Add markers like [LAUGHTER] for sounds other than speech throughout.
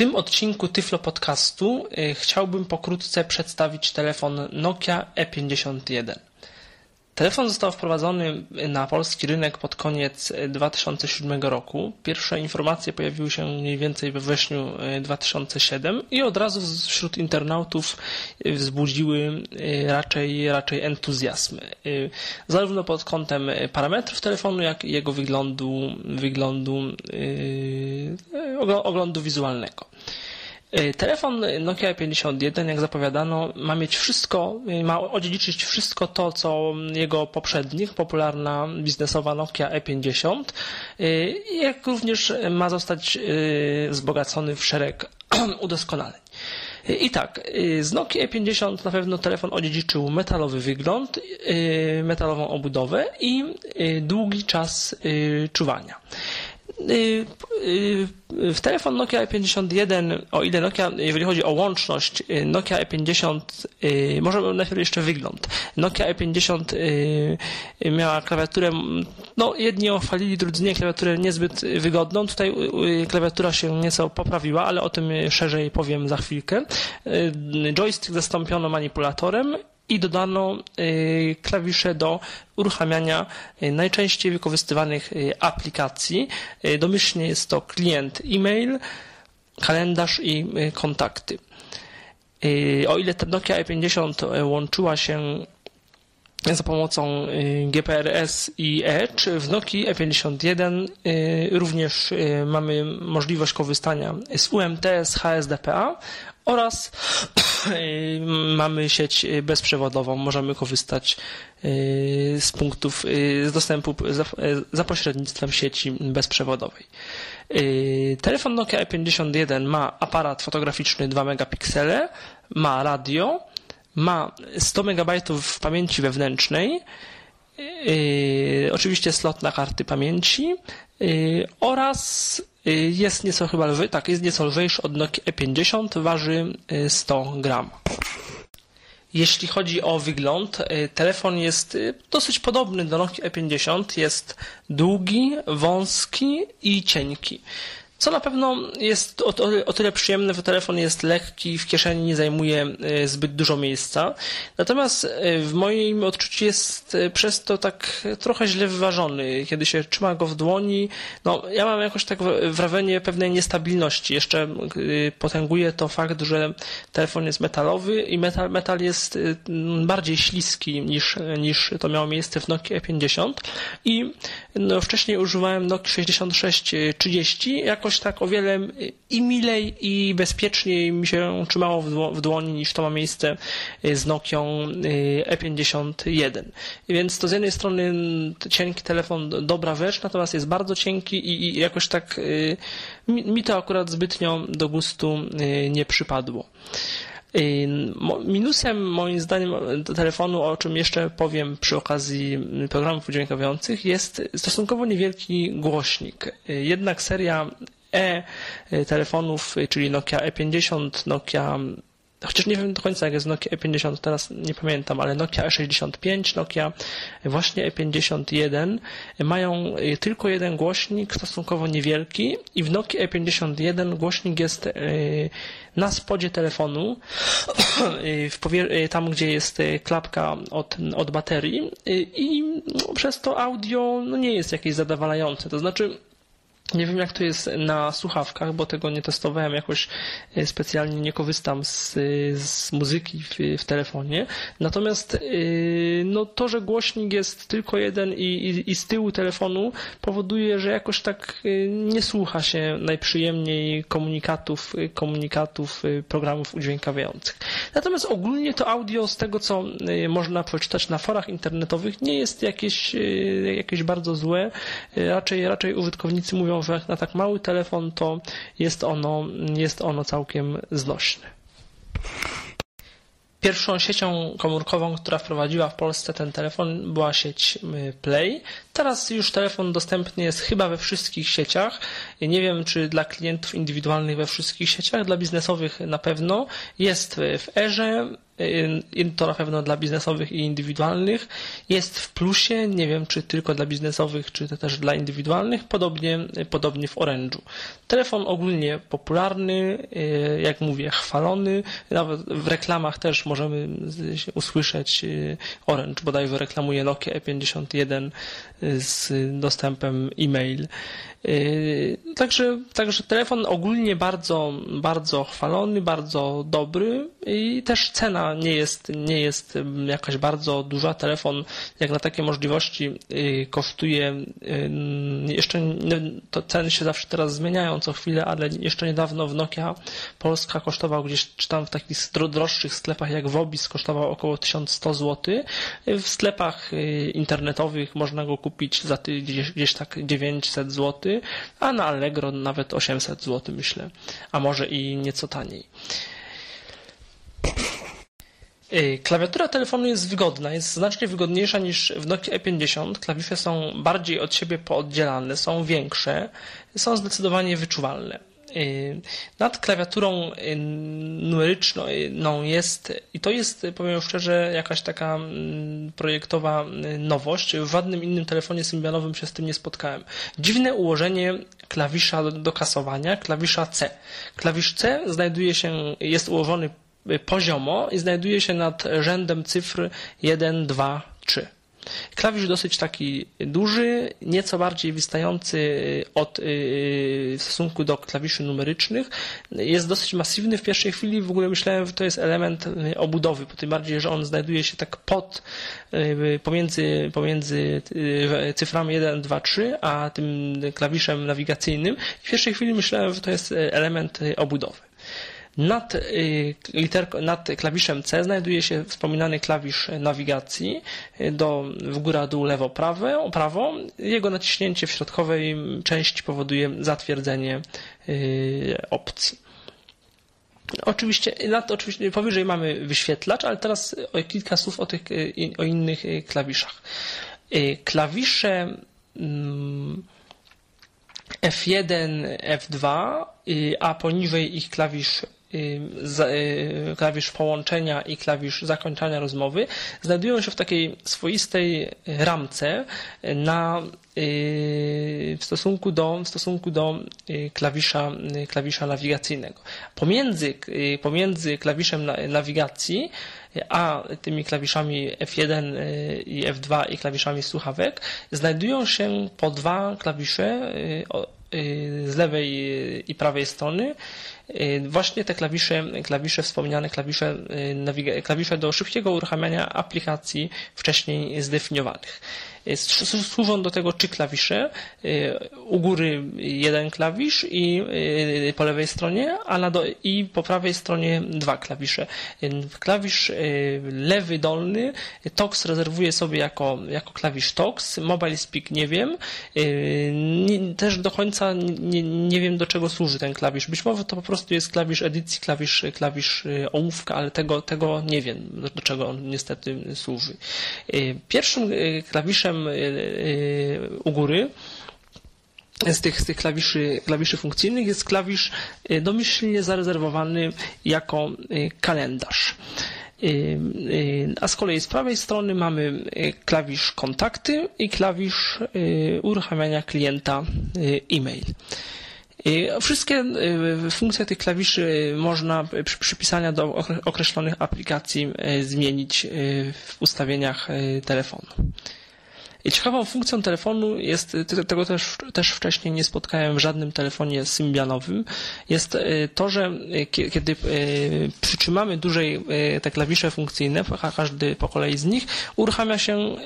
tym odcinku Tyflo Podcastu y, chciałbym pokrótce przedstawić telefon Nokia E51. Telefon został wprowadzony na polski rynek pod koniec 2007 roku. Pierwsze informacje pojawiły się mniej więcej we wrześniu 2007 i od razu wśród internautów wzbudziły raczej, raczej entuzjazm. Zarówno pod kątem parametrów telefonu, jak i jego wyglądu, wyglądu oglądu wizualnego. Y, telefon Nokia 51, jak zapowiadano, ma mieć wszystko, y, ma odziedziczyć wszystko to, co jego poprzednik, popularna biznesowa Nokia E50, y, jak również ma zostać wzbogacony w szereg [CLEARS THROAT] udoskonaleń. I tak, z Nokia E50 na pewno telefon odziedziczył metalowy wygląd, metalową obudowę i długi czas czuwania. Y, y, w telefon Nokia E51, o ile Nokia, jeżeli chodzi o łączność, y, Nokia E50, może najpierw jeszcze wygląd. Nokia E50 miała klawiaturę, no jedni ją chwalili, drudzy nie, klawiaturę niezbyt wygodną. Tutaj klawiatura się nieco poprawiła, ale o tym szerzej powiem za chwilkę. Joystick zastąpiono manipulatorem i dodano y, klawisze do uruchamiania y, najczęściej wykorzystywanych y, aplikacji. Domyślnie jest to klient e-mail, kalendarz i kontakty. O ile ta Nokia E50 łączyła się za pomocą GPRS i Edge. W Nokii E51 również mamy możliwość korzystania z UMT, z HSDPA oraz mamy sieć bezprzewodową. Możemy korzystać y, z punktów, y, z dostępu za, za pośrednictwem sieci bezprzewodowej. Y, telefon Nokia E51 ma aparat fotograficzny 2 megapiksele, ma radio, ma 100 MB pamięci wewnętrznej, oczywiście slot na karty pamięci oraz Y, jest nieco chyba lwy, tak, jest nieco lżejszy od Nokia E50, waży 100 y, gram. Jeśli chodzi o wygląd, y, telefon jest dosyć podobny do Nokia E50. Jest długi, wąski i cienki. Co na pewno jest o, o, tyle przyjemne, że telefon jest lekki, w kieszeni nie zajmuje e, zbyt dużo miejsca. Natomiast e, w moim odczuciu jest e, przez to tak trochę źle wyważony. Kiedy się trzyma go w dłoni, no ja mam jakoś tak wrażenie pewnej niestabilności. Jeszcze potęguje to fakt, że telefon jest metalowy i metal, metal jest bardziej śliski niż, niż to miało miejsce w Nokia 50 i no, wcześniej używałem Nokia 6630 jako jakoś tak o wiele i milej i bezpieczniej mi się trzymało w dłoni niż to ma miejsce y, z Nokią E51. Y, Więc to z jednej strony cienki telefon dobra rzecz, natomiast jest bardzo cienki i, i jakoś tak y, mi to akurat zbytnio do gustu nie przypadło. Minusem moim zdaniem telefonu, o czym jeszcze powiem przy okazji programów udźwiękawiających, jest stosunkowo niewielki głośnik. Jednak seria E telefonów, czyli Nokia E50, Nokia chociaż nie wiem do końca jak jest Nokia E50, teraz nie pamiętam, ale Nokia E65, Nokia właśnie E51 mają tylko jeden głośnik, stosunkowo niewielki i w Nokia E51 głośnik jest e, na spodzie telefonu, [COUGHS] e, tam gdzie jest klapka od, od baterii i przez to audio no, nie jest jakieś zadowalające. To znaczy nie wiem, jak to jest na słuchawkach, bo tego nie testowałem jakoś e, specjalnie, nie korzystam z, z muzyki w, w, telefonie. Natomiast e, no, to, że głośnik jest tylko jeden i, i, i, z tyłu telefonu powoduje, że jakoś tak e, nie słucha się najprzyjemniej komunikatów, komunikatów programów udźwiękawiających. Natomiast ogólnie to audio z tego, co można przeczytać na forach internetowych, nie jest jakieś, jakieś bardzo złe. Raczej, raczej użytkownicy mówią, że jak na tak mały telefon to jest ono, jest ono całkiem znośne. Pierwszą siecią komórkową, która wprowadziła w Polsce ten telefon była sieć y, Play. Teraz już telefon dostępny jest chyba we wszystkich sieciach. Nie wiem, czy dla klientów indywidualnych we wszystkich sieciach, dla biznesowych na pewno. Jest w Erze, to na pewno dla biznesowych i indywidualnych. Jest w plusie, nie wiem czy tylko dla biznesowych, czy też dla indywidualnych, podobnie, podobnie w Orange'u. Telefon ogólnie popularny, jak mówię, chwalony. Nawet w reklamach też możemy usłyszeć Orange, bodajże reklamuje Nokia E51 z dostępem e-mail. Także, także telefon ogólnie bardzo, bardzo chwalony, bardzo dobry i też cena nie jest, nie jest jakaś bardzo duża. Telefon jak na takie możliwości yy, kosztuje, yy, jeszcze to ceny się zawsze teraz zmieniają co chwilę, ale jeszcze niedawno w Nokia Polska kosztował gdzieś, czy tam w takich droższych sklepach jak Wobis kosztował około 1100 zł. W sklepach internetowych można go kupić za gdzieś, gdzieś tak 900 zł a na Allegro nawet 800 zł myślę, a może i nieco taniej. Y, klawiatura telefonu jest wygodna, jest znacznie wygodniejsza niż w Nokia E50. Klawisze są bardziej od siebie pooddzielane, są większe, są zdecydowanie wyczuwalne. Y, nad klawiaturą y, numeryczną jest, i to jest, powiem szczerze, jakaś taka mm, projektowa nowość. W żadnym innym telefonie symbianowym się z tym nie spotkałem. Dziwne ułożenie klawisza do kasowania, klawisza C. Klawisz C znajduje się, jest ułożony poziomo i znajduje się nad rzędem cyfr 1, 2, 3. Klawisz dosyć taki duży, nieco bardziej wystający od, y, w stosunku do klawiszy numerycznych. Jest dosyć masywny. W pierwszej chwili w ogóle myślałem, że to jest element y, obudowy, po tym bardziej, że on znajduje się tak pod, y, pomiędzy, pomiędzy cyframi 1, 2, 3, a tym klawiszem nawigacyjnym. W pierwszej chwili myślałem, że to jest element obudowy. Nad, y, nad klawiszem C znajduje się wspominany klawisz nawigacji do w górę, dół, lewo, prawo, prawo. Jego naciśnięcie w środkowej części powoduje zatwierdzenie y, opcji. Oczywiście, nad, oczywiście powyżej mamy wyświetlacz, ale teraz kilka słów o, tych, o innych klawiszach. Y, klawisze mm, F1, F2, a poniżej ich klawisz Y, y, klawisz połączenia i klawisz zakończania rozmowy znajdują się w takiej swoistej ramce na, y, w stosunku do, w stosunku do klawisza, klawisza nawigacyjnego. Pomiędzy, pomiędzy klawiszem nawigacji a tymi klawiszami F1 i F2 i klawiszami słuchawek znajdują się po dwa klawisze z lewej i prawej strony Y, właśnie te klawisze, klawisze wspomniane, klawisze, y, klawisze do szybkiego uruchamiania aplikacji wcześniej zdefiniowanych. Służą do tego trzy klawisze. Y, u góry jeden klawisz i y, po lewej stronie, a na do, i po prawej stronie dwa klawisze. Klawisz y, lewy dolny TOX rezerwuję sobie jako, jako klawisz TOX. Mobile Speak nie wiem. Też do końca nie, nie wiem do czego służy ten klawisz. Być może to po prostu jest klawisz edycji, klawisz, klawisz ołówka, ale tego, tego nie wiem do, do czego on niestety służy. Pierwszym klawiszem Y, y, u góry z tych, z tych klawiszy, klawiszy funkcyjnych jest klawisz y, domyślnie zarezerwowany jako kalendarz. A z kolei z prawej strony mamy klawisz kontakty i klawisz uruchamiania klienta e-mail. Wszystkie funkcje tych klawiszy można przy przypisania do określonych aplikacji zmienić w ustawieniach telefonu. Ciekawą funkcją telefonu jest, tego też, też wcześniej nie spotkałem w żadnym telefonie symbianowym, jest e, to, że e, kiedy przytrzymamy dłużej te klawisze funkcyjne, każdy po kolei z nich, uruchamia się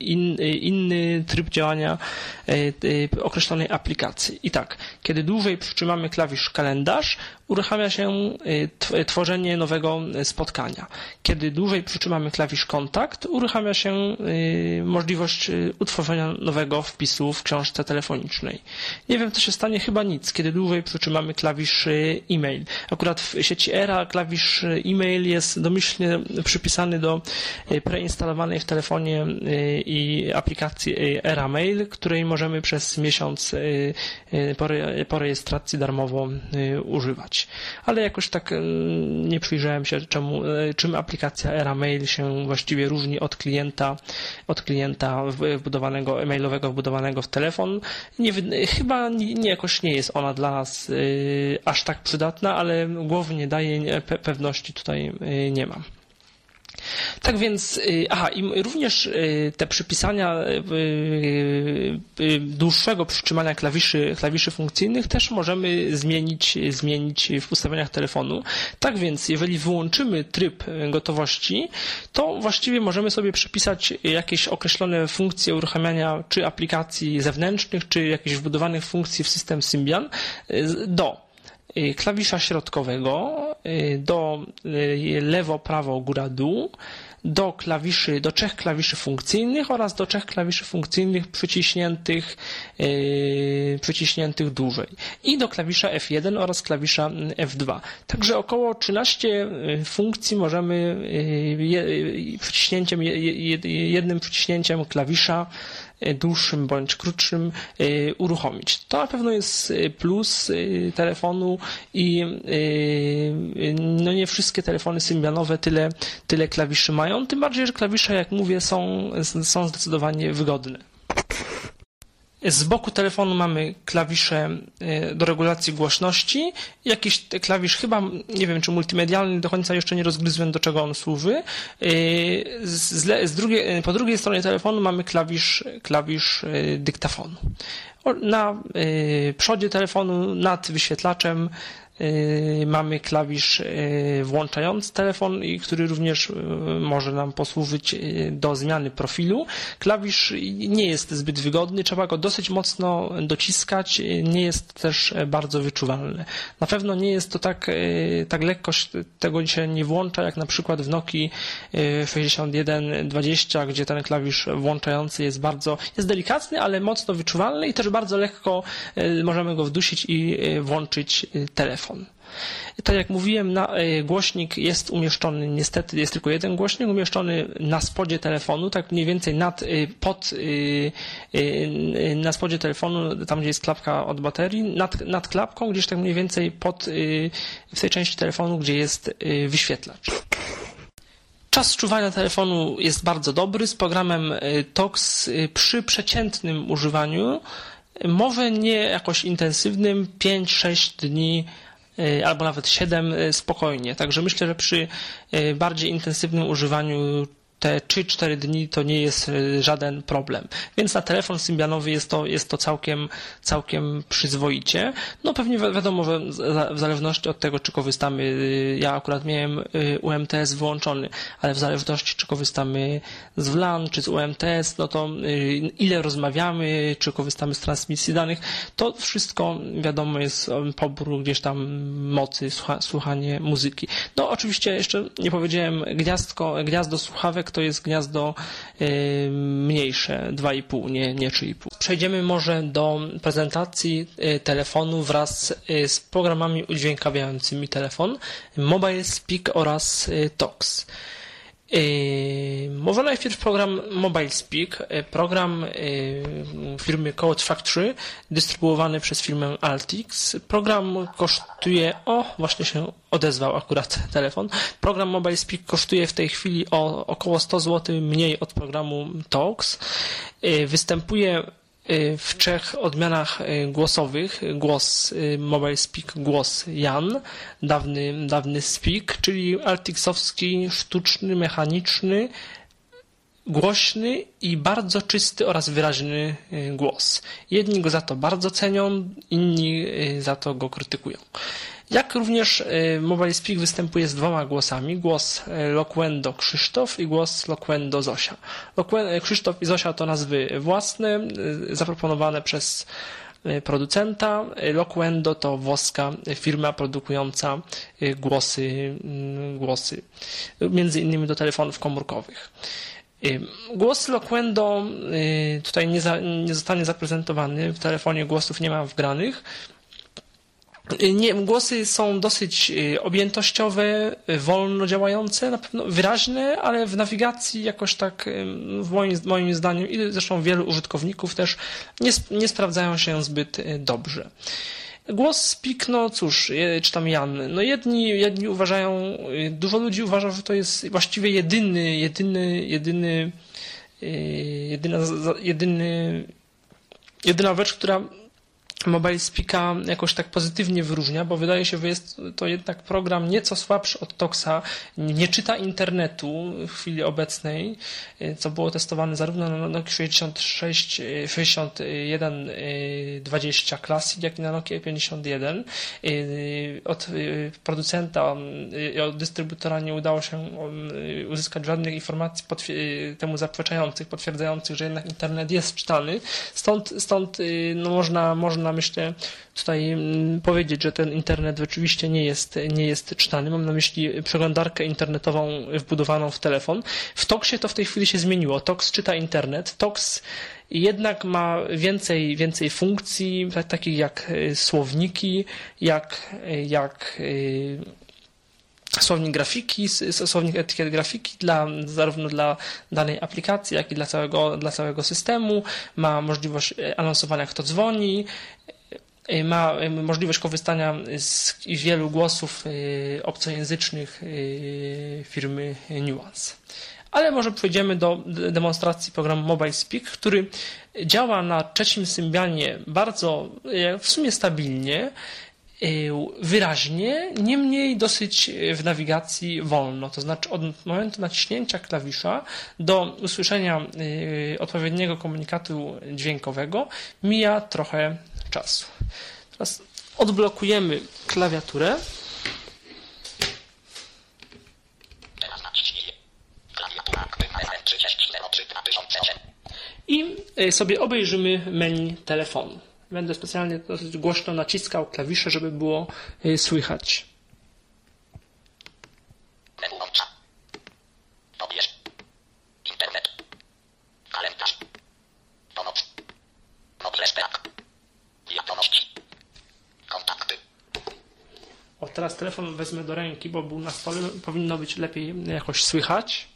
in, inny tryb działania określonej aplikacji. I tak, kiedy dłużej przytrzymamy klawisz kalendarz, uruchamia się tworzenie nowego spotkania. Kiedy dłużej przytrzymamy klawisz kontakt, uruchamia się możliwość możliwość utworzenia nowego wpisu w książce telefonicznej. Nie wiem, co się stanie, chyba nic, kiedy dłużej przytrzymamy klawisz e-mail. Akurat w sieci ERA klawisz e-mail jest domyślnie przypisany do preinstalowanej w telefonie i aplikacji ERA Mail, której możemy przez miesiąc po rejestracji darmowo używać. Ale jakoś tak nie przyjrzałem się, czemu, czym aplikacja ERA Mail się właściwie różni od klienta, od klienta wbudowanego, mailowego wbudowanego w telefon. Nie, chyba nie, jakoś nie jest ona dla nas y, aż tak przydatna, ale głowy nie daje, pewności tutaj nie mam. Tak więc, y, aha, i również y, te przypisania y, dłuższego przytrzymania klawiszy, klawiszy funkcyjnych też możemy zmienić, zmienić w ustawieniach telefonu. Tak więc, jeżeli wyłączymy tryb gotowości, to właściwie możemy sobie przypisać jakieś określone funkcje uruchamiania czy aplikacji zewnętrznych, czy jakichś wbudowanych funkcji w system Symbian do klawisza środkowego y, do y, lewo, prawo, góra, dół, do klawiszy, do trzech klawiszy funkcyjnych oraz do trzech klawiszy funkcyjnych przyciśniętych, przyciśniętych dłużej i do klawisza F1 oraz klawisza F2. Także około 13 funkcji możemy przyciśnięciem, jednym przyciśnięciem klawisza dłuższym bądź krótszym e, uruchomić. To na pewno jest e, plus telefonu i no nie wszystkie telefony symbianowe tyle, tyle klawiszy mają, tym bardziej, że klawisze, jak mówię, są, są zdecydowanie wygodne. Z boku telefonu mamy klawisze e, do regulacji głośności, jakiś klawisz chyba, nie wiem czy multimedialny, do końca jeszcze nie rozgryzłem do czego on służy. E, z, z e, po drugiej stronie telefonu mamy klawisz, klawisz dyktafonu. Na przodzie telefonu nad wyświetlaczem mamy klawisz yy, włączający telefon, który również yy, może nam posłużyć do zmiany profilu. Klawisz nie jest zbyt wygodny, trzeba go dosyć mocno dociskać, nie jest też bardzo wyczuwalny. Na pewno nie jest to tak, tak lekko, tego się nie włącza, jak na przykład w Nokii 6120, gdzie ten klawisz włączający jest bardzo, jest delikatny, ale mocno wyczuwalny i też bardzo lekko możemy go wdusić i włączyć telefon telefon. Tak jak mówiłem, na, e, głośnik jest umieszczony, niestety jest tylko jeden głośnik, umieszczony na spodzie telefonu, tak mniej więcej nad, e, pod, e, na spodzie telefonu, tam gdzie jest klapka od baterii, nad, nad klapką, gdzieś tak mniej więcej pod, w tej części telefonu, gdzie jest wyświetlacz. Czas czuwania telefonu jest bardzo dobry z programem TOX przy przeciętnym używaniu może nie jakoś intensywnym, 5-6 dni albo nawet 7 y, spokojnie. Także myślę, że przy y, bardziej intensywnym używaniu te 3-4 dni to nie jest e, żaden problem. Więc na telefon symbianowy jest to, jest to całkiem, całkiem przyzwoicie. No pewnie wiadomo, że w zależności od tego, czy korzystamy, e, ja akurat miałem e, UMTS wyłączony, ale w zależności, czy korzystamy z WLAN, czy z UMTS, no to ile rozmawiamy, czy korzystamy z transmisji danych, to wszystko wiadomo jest pobór gdzieś tam mocy, słuchanie muzyki. No oczywiście jeszcze nie powiedziałem gniazdko, gniazdo słuchawek to jest gniazdo y, mniejsze, 2,5, nie, nie 3,5. Przejdziemy może do prezentacji y, telefonu wraz y, z programami udźwiękawiającymi telefon Mobile Speak oraz Tox. Może najpierw program Mobile Speak, program firmy Code Factory, dystrybuowany przez firmę Altix. Program kosztuje, o właśnie się odezwał akurat telefon. Program Mobile Speak kosztuje w tej chwili o około 100 zł mniej od programu Talks. Występuje w trzech odmianach y, głosowych. Głos y, Mobile Speak, głos Jan, dawny, dawny Speak, czyli altixowski, sztuczny, mechaniczny, głośny i bardzo czysty oraz wyraźny głos. Jedni go za to bardzo cenią, inni za to go krytykują. Jak również y, Mobile Speak występuje z dwoma głosami. Głos y, Loquendo Krzysztof i głos Loquendo Zosia. Y, Krzysztof i Zosia to nazwy własne, zaproponowane przez producenta. Loquendo to włoska firma produkująca głosy, mm, głosy między innymi do telefonów komórkowych. Głos Loquendo tutaj nie, za, nie zostanie zaprezentowany. W telefonie głosów nie ma wgranych. Nie, głosy są dosyć objętościowe, wolno działające, na pewno wyraźne, ale w nawigacji jakoś tak, w moim, moim zdaniem, i zresztą wielu użytkowników też, nie, nie sprawdzają się zbyt dobrze. Głos Speak, no cóż, czy tam Jan, no jedni, jedni uważają, dużo ludzi uważa, że to jest właściwie jedyny, jedyny, jedyny, jedyna, jedyny, jedyna rzecz, która Mobile Speaka jakoś tak pozytywnie wyróżnia, bo wydaje się, że jest to jednak program nieco słabszy od Toxa, nie czyta internetu w chwili obecnej, co było testowane zarówno na Nokia 66, 61, 20 Classic, jak i na Nokia 51. Od producenta, od dystrybutora nie udało się uzyskać żadnych informacji temu zaprzeczających, potwierdzających, że jednak internet jest czytany. Stąd, stąd no można, można można myślę tutaj mm, powiedzieć, że ten internet rzeczywiście nie jest, nie jest czytany. Mam na myśli przeglądarkę internetową wbudowaną w telefon. W Toxie to w tej chwili się zmieniło. Tox czyta internet. Tox jednak ma więcej, więcej funkcji, takich jak y, słowniki, jak, jak y, słownik grafiki, słownik etykiet grafiki dla, zarówno dla danej aplikacji, jak i dla całego, dla całego systemu. Ma możliwość e, anonsowania, kto dzwoni. E, ma e, możliwość korzystania z wielu głosów obcojęzycznych firmy Nuance. Ale może przejdziemy do demonstracji programu Mobile Speak, który działa na trzecim symbianie bardzo, w sumie stabilnie wyraźnie, niemniej dosyć w nawigacji wolno. To znaczy od momentu naciśnięcia klawisza do usłyszenia y, odpowiedniego komunikatu dźwiękowego mija trochę czasu. Teraz odblokujemy klawiaturę. I y, sobie obejrzymy menu telefonu. Będę specjalnie dosyć głośno naciskał klawisze, żeby było y, słychać. O, teraz telefon wezmę do ręki, bo był na stole. Powinno być lepiej jakoś słychać.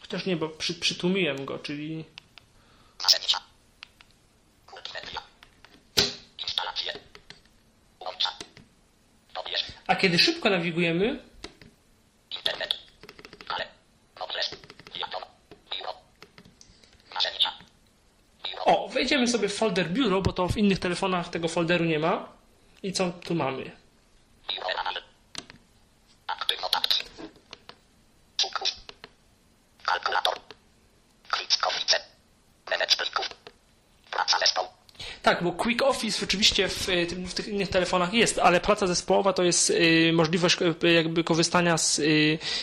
Chociaż nie, bo przy, przytłumiłem go, czyli... Narzędzia. A kiedy szybko nawigujemy. O, wejdziemy sobie w folder biuro, bo to w innych telefonach tego folderu nie ma. I co tu mamy? Biuro. Aktywnotatki. Cukrów. Kalkulator. Klickownice. Manage plików. Praca zespołu. Tak, bo Quick Office oczywiście w, w tych innych telefonach jest, ale praca zespołowa to jest y, możliwość y, jakby korzystania z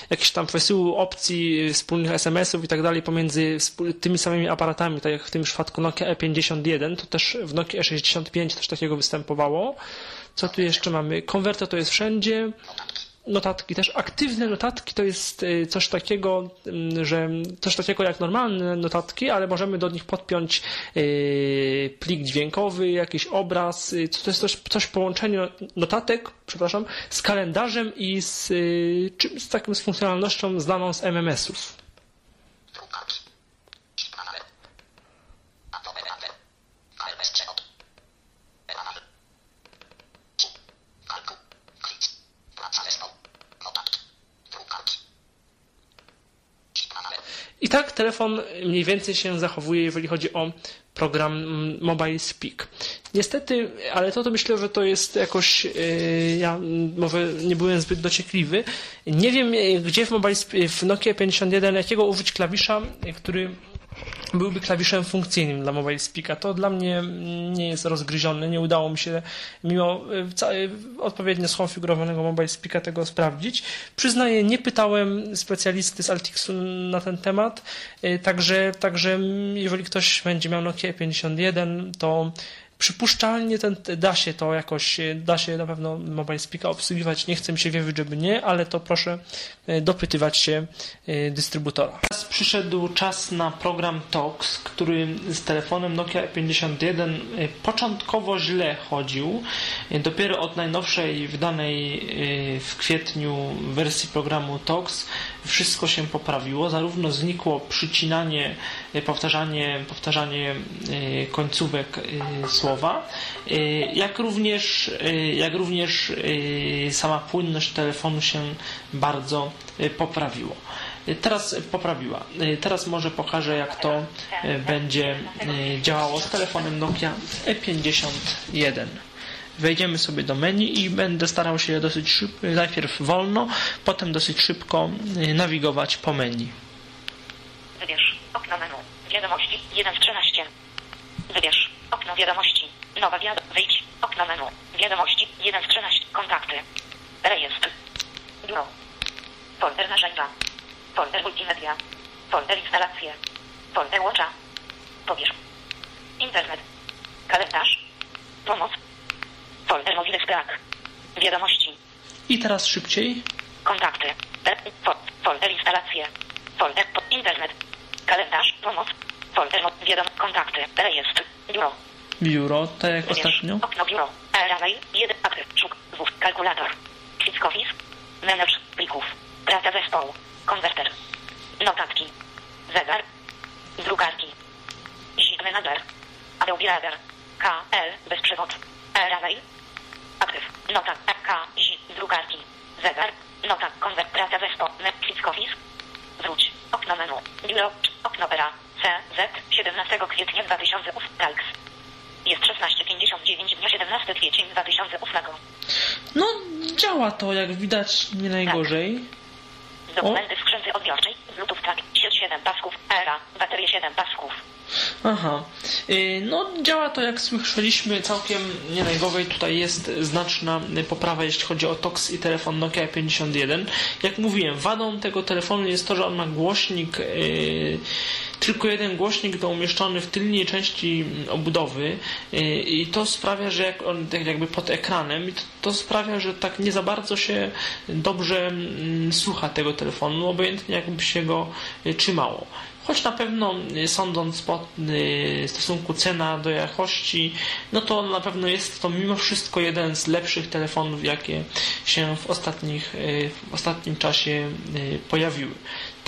jakichś tam przesyłu opcji, wspólnych SMS-ów i tak dalej pomiędzy tymi samymi aparatami, tak jak w tym przypadku Nokia E51, to też w Nokia E65 też takiego występowało. Co tu jeszcze mamy? Konwerter to jest wszędzie notatki, też aktywne notatki to jest y, coś takiego, mm, że coś takiego jak normalne notatki, ale możemy do nich podpiąć y, plik dźwiękowy, jakiś obraz, y, to jest coś, coś połączenie notatek, przepraszam, z kalendarzem i z, z taką z funkcjonalnością znaną z MMS-ów. I tak telefon mniej więcej się zachowuje, jeżeli chodzi o program mm, Mobile Speak. Niestety, ale to, to myślę, że to jest jakoś, yy, ja może nie byłem zbyt dociekliwy. Nie wiem, gdzie w, Mobile, w Nokia 51, jakiego użyć klawisza, który byłby klawiszem funkcyjnym dla Mobile Speaka. To dla mnie nie jest rozgryzione. Nie udało mi się, mimo e, odpowiednio skonfigurowanego Mobile Speaka, tego sprawdzić. Przyznaję, nie pytałem specjalisty z Altixu na ten temat, e, także, także jeżeli ktoś będzie miał Nokia 51, to Przypuszczalnie ten, da się to jakoś, da się na pewno Mobile Speaka obsługiwać. Nie chcę mi się wierzyć, żeby nie, ale to proszę dopytywać się dystrybutora. Teraz przyszedł czas na program Tox, który z telefonem Nokia 51 początkowo źle chodził. Dopiero od najnowszej wydanej w kwietniu wersji programu Tox wszystko się poprawiło. Zarówno znikło przycinanie, powtarzanie, powtarzanie końcówek słowa, jak również, jak również sama płynność telefonu się bardzo poprawiło. Teraz poprawiła. Teraz może pokażę, jak to będzie działało z telefonem Nokia E51 wejdziemy sobie do menu i będę starał się dosyć szybko, najpierw wolno, potem dosyć szybko nawigować po menu. Wybierz okno menu. Wiadomości 1 z 13. Wybierz okno wiadomości. Nowa wiadomość. Wyjdź. Okno menu. Wiadomości 1 z 13. Kontakty. Rejestr. Biuro. Folder narzędzia. Folder multimedia. Folder instalacje. Folder watcha. Pobierz. Internet. Kalendarz. Pomoc. Folder mobile Sprack. Wiadomości. I teraz szybciej. Kontakty. Folder instalacje. Folder internet. Kalendarz. Pomoc. Folder wiadomości. Kontakty. Rejestr. Biuro. Biuro, tak jak Wybierz. ostatnio. Okno biuro. Array. 1. Apy. Szuk. Dwóch. Kalkulator. Fiskofis. Manage plików. Praca zespołu. Konwerter. Notatki. Zegar. Drukarki. Zip Manager. Adobe Reader. KL. Bezprzewod. Array. Aktyw. Nota. K. Z. Drukarki. Zegar. Nota. Konwert. Praca zespołu. Office. Wróć. Okno menu. Biuro. Okno era. C. Z. 17 kwietnia 2008. Talks. Jest 16.59 dnia 17 kwiecień 2008. No, działa to, jak widać, nie najgorzej. Dokumenty w skrzynce odbiorczej. Bluetooth tak. Sieć 7 pasków. Era. Baterie 7 pasków. Aha. Y, No, działa to jak słyszeliśmy całkiem nie najgorzej. Tutaj jest znaczna poprawa, jeśli chodzi o TOX i telefon Nokia 51. Jak mówiłem, wadą tego telefonu jest to, że on ma głośnik, y, tylko jeden głośnik to umieszczony w tylnej części obudowy y, i to sprawia, że jak on tak jakby pod ekranem, to, sprawia, że tak nie za bardzo się dobrze mm, słucha tego telefonu, obojętnie jakby się go y, trzymało choć na pewno y, sądząc po stosunku cena do jakości, no to na pewno jest to mimo wszystko jeden z lepszych telefonów, jakie się w, ostatnich, w ostatnim czasie pojawiły.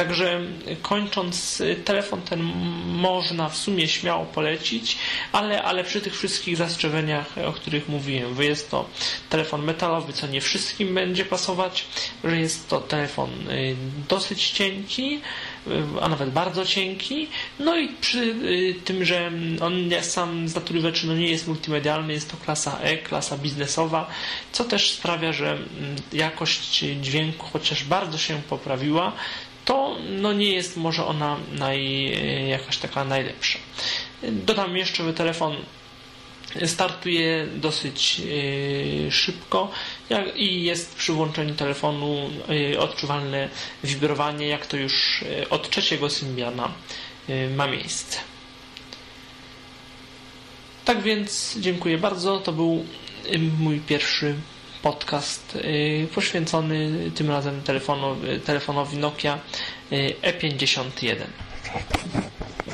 Także kończąc, telefon ten można w sumie śmiało polecić, ale, ale przy tych wszystkich zastrzeżeniach, o których mówiłem, że jest to telefon metalowy, co nie wszystkim będzie pasować, że jest to telefon dosyć cienki, a nawet bardzo cienki. No i przy tym, że on sam z natury rzeczy no nie jest multimedialny, jest to klasa E, klasa biznesowa, co też sprawia, że jakość dźwięku chociaż bardzo się poprawiła, no nie jest może ona naj, jakaś taka najlepsza. Dodam jeszcze, że telefon startuje dosyć szybko i jest przy włączeniu telefonu odczuwalne wibrowanie, jak to już od trzeciego Symbiana ma miejsce. Tak więc dziękuję bardzo. To był mój pierwszy podcast poświęcony tym razem telefonowi, telefonowi Nokia E51.